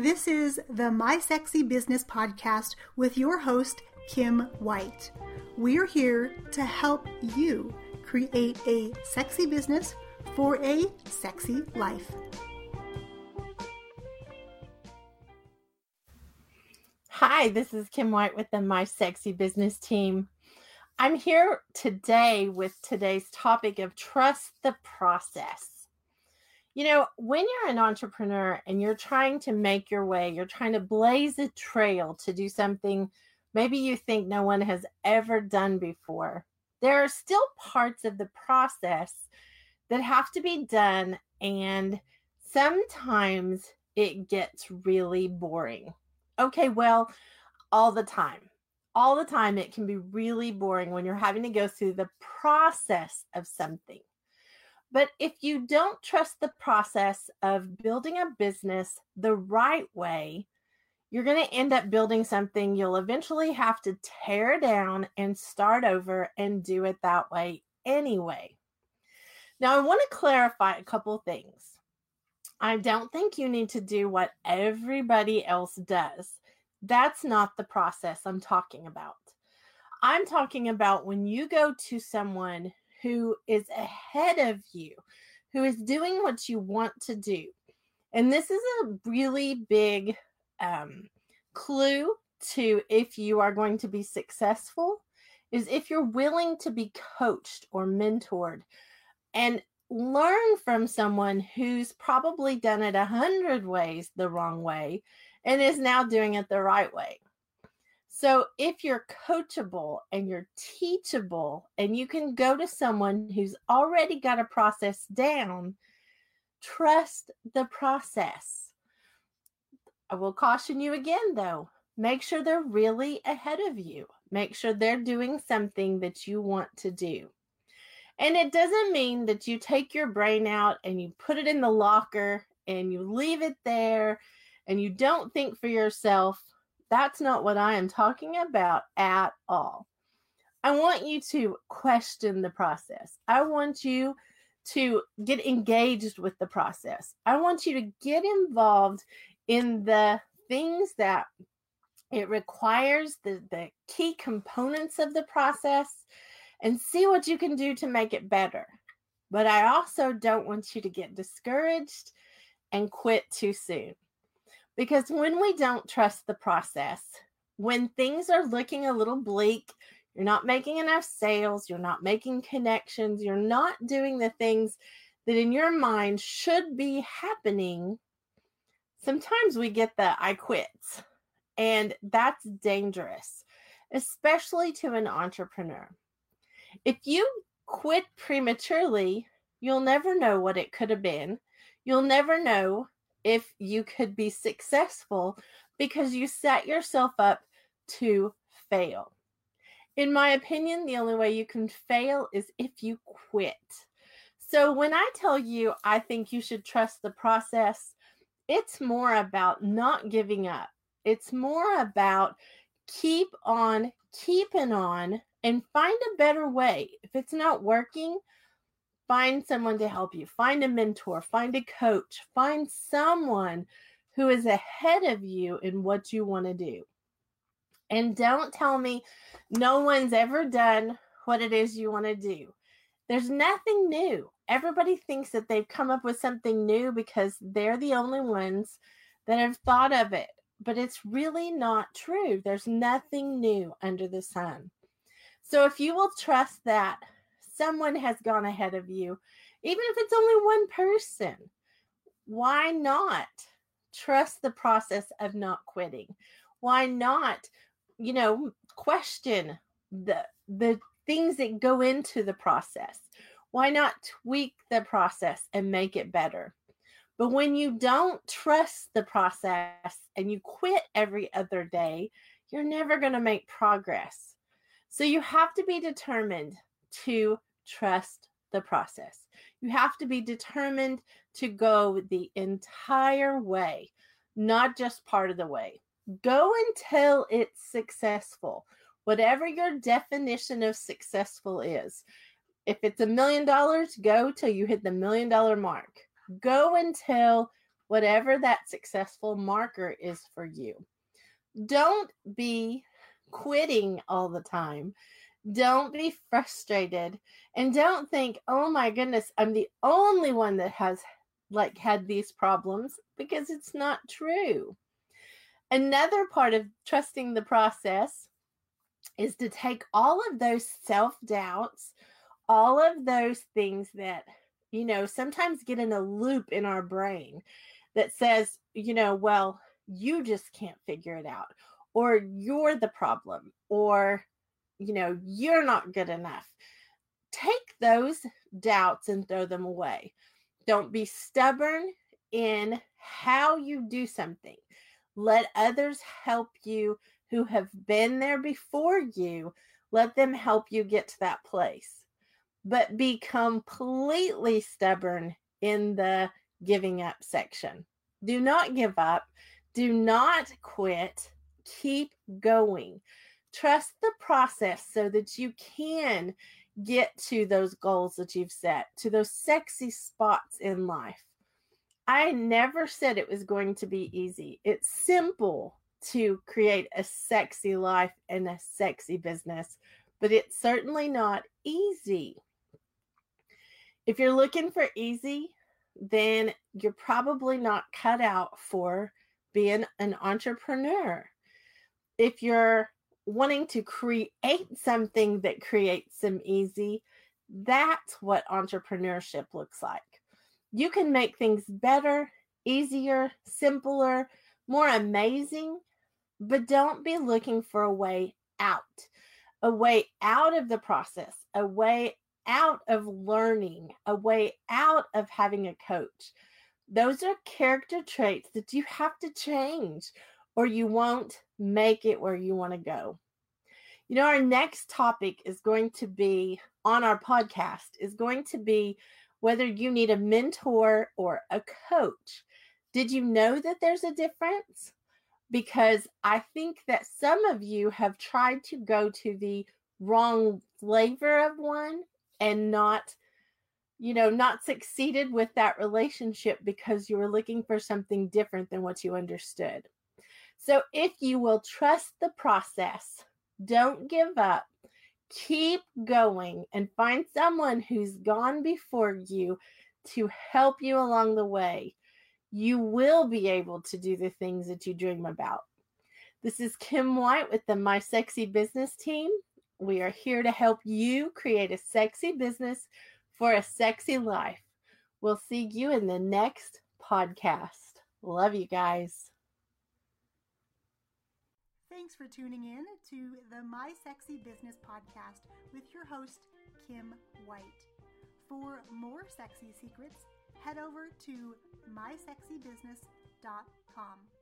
This is the My Sexy Business podcast with your host, Kim White. We're here to help you create a sexy business for a sexy life. Hi, this is Kim White with the My Sexy Business team. I'm here today with today's topic of trust the process. You know, when you're an entrepreneur and you're trying to make your way, you're trying to blaze a trail to do something maybe you think no one has ever done before, there are still parts of the process that have to be done. And sometimes it gets really boring. Okay, well, all the time. All the time, it can be really boring when you're having to go through the process of something. But if you don't trust the process of building a business the right way, you're going to end up building something you'll eventually have to tear down and start over and do it that way anyway. Now, I want to clarify a couple things. I don't think you need to do what everybody else does. That's not the process I'm talking about. I'm talking about when you go to someone who is ahead of you, who is doing what you want to do. And this is a really big um, clue to if you are going to be successful is if you're willing to be coached or mentored and learn from someone who's probably done it a hundred ways the wrong way and is now doing it the right way. So if you're coachable and you're teachable and you can go to someone who's already got a process down, trust the process. I will caution you again, though. Make sure they're really ahead of you. Make sure they're doing something that you want to do. And it doesn't mean that you take your brain out and you put it in the locker and you leave it there and you don't think for yourself. That's not what I am talking about at all. I want you to question the process. I want you to get engaged with the process. I want you to get involved in the things that it requires, the, the key components of the process, and see what you can do to make it better. But I also don't want you to get discouraged and quit too soon. Because when we don't trust the process, when things are looking a little bleak, you're not making enough sales, you're not making connections, you're not doing the things that in your mind should be happening sometimes we get the I quit, and that's dangerous, especially to an entrepreneur. If you quit prematurely, you'll never know what it could have been. You'll never know if you could be successful because you set yourself up to fail. In my opinion, the only way you can fail is if you quit. So when I tell you I think you should trust the process, it's more about not giving up. It's more about keep on keeping on and find a better way. If it's not working, find someone to help you. Find a mentor, find a coach, find someone who is ahead of you in what you want to do. And don't tell me no one's ever done what it is you want to do. There's nothing new everybody thinks that they've come up with something new because they're the only ones that have thought of it. But it's really not true. There's nothing new under the sun. So if you will trust that someone has gone ahead of you, even if it's only one person, why not trust the process of not quitting? Why not, you know, question the the things that go into the process? why not tweak the process and make it better? But when you don't trust the process and you quit every other day, you're never going to make progress. So you have to be determined to trust the process. You have to be determined to go the entire way, not just part of the way. Go until it's successful, whatever your definition of successful is. If it's a million dollars, go till you hit the million dollar mark. Go until whatever that successful marker is for you. Don't be quitting all the time. Don't be frustrated and don't think, "Oh my goodness, I'm the only one that has like had these problems" because it's not true. Another part of trusting the process is to take all of those self-doubts, all of those things that you know sometimes get in a loop in our brain that says, you know, well, you just can't figure it out or you're the problem or you know, you're not good enough. Take those doubts and throw them away. Don't be stubborn in how you do something. Let others help you who have been there before you. Let them help you get to that place. But be completely stubborn in the giving up section. Do not give up. Do not quit. Keep going. Trust the process so that you can get to those goals that you've set, to those sexy spots in life. I never said it was going to be easy. It's simple to create a sexy life and a sexy business, but it's certainly not easy. If you're looking for easy, then you're probably not cut out for being an entrepreneur. If you're wanting to create something that creates some easy, that's what entrepreneurship looks like. You can make things better, easier, simpler, more amazing, but don't be looking for a way out, a way out of the process, a way out of learning, a way out of having a coach. Those are character traits that you have to change or you won't make it where you want to go. You know, our next topic is going to be on our podcast, is going to be whether you need a mentor or a coach. Did you know that there's a difference? Because I think that some of you have tried to go to the wrong flavor of one and not you know not succeeded with that relationship because you were looking for something different than what you understood so if you will trust the process, don't give up, keep going, and find someone who's gone before you to help you along the way, you will be able to do the things that you dream about. This is Kim White with the My Sexy Business team. We are here to help you create a sexy business for a sexy life. We'll see you in the next podcast. Love you guys. Thanks for tuning in to the My Sexy Business podcast with your host, Kim White. For more sexy secrets, head over to mysexybusiness.com.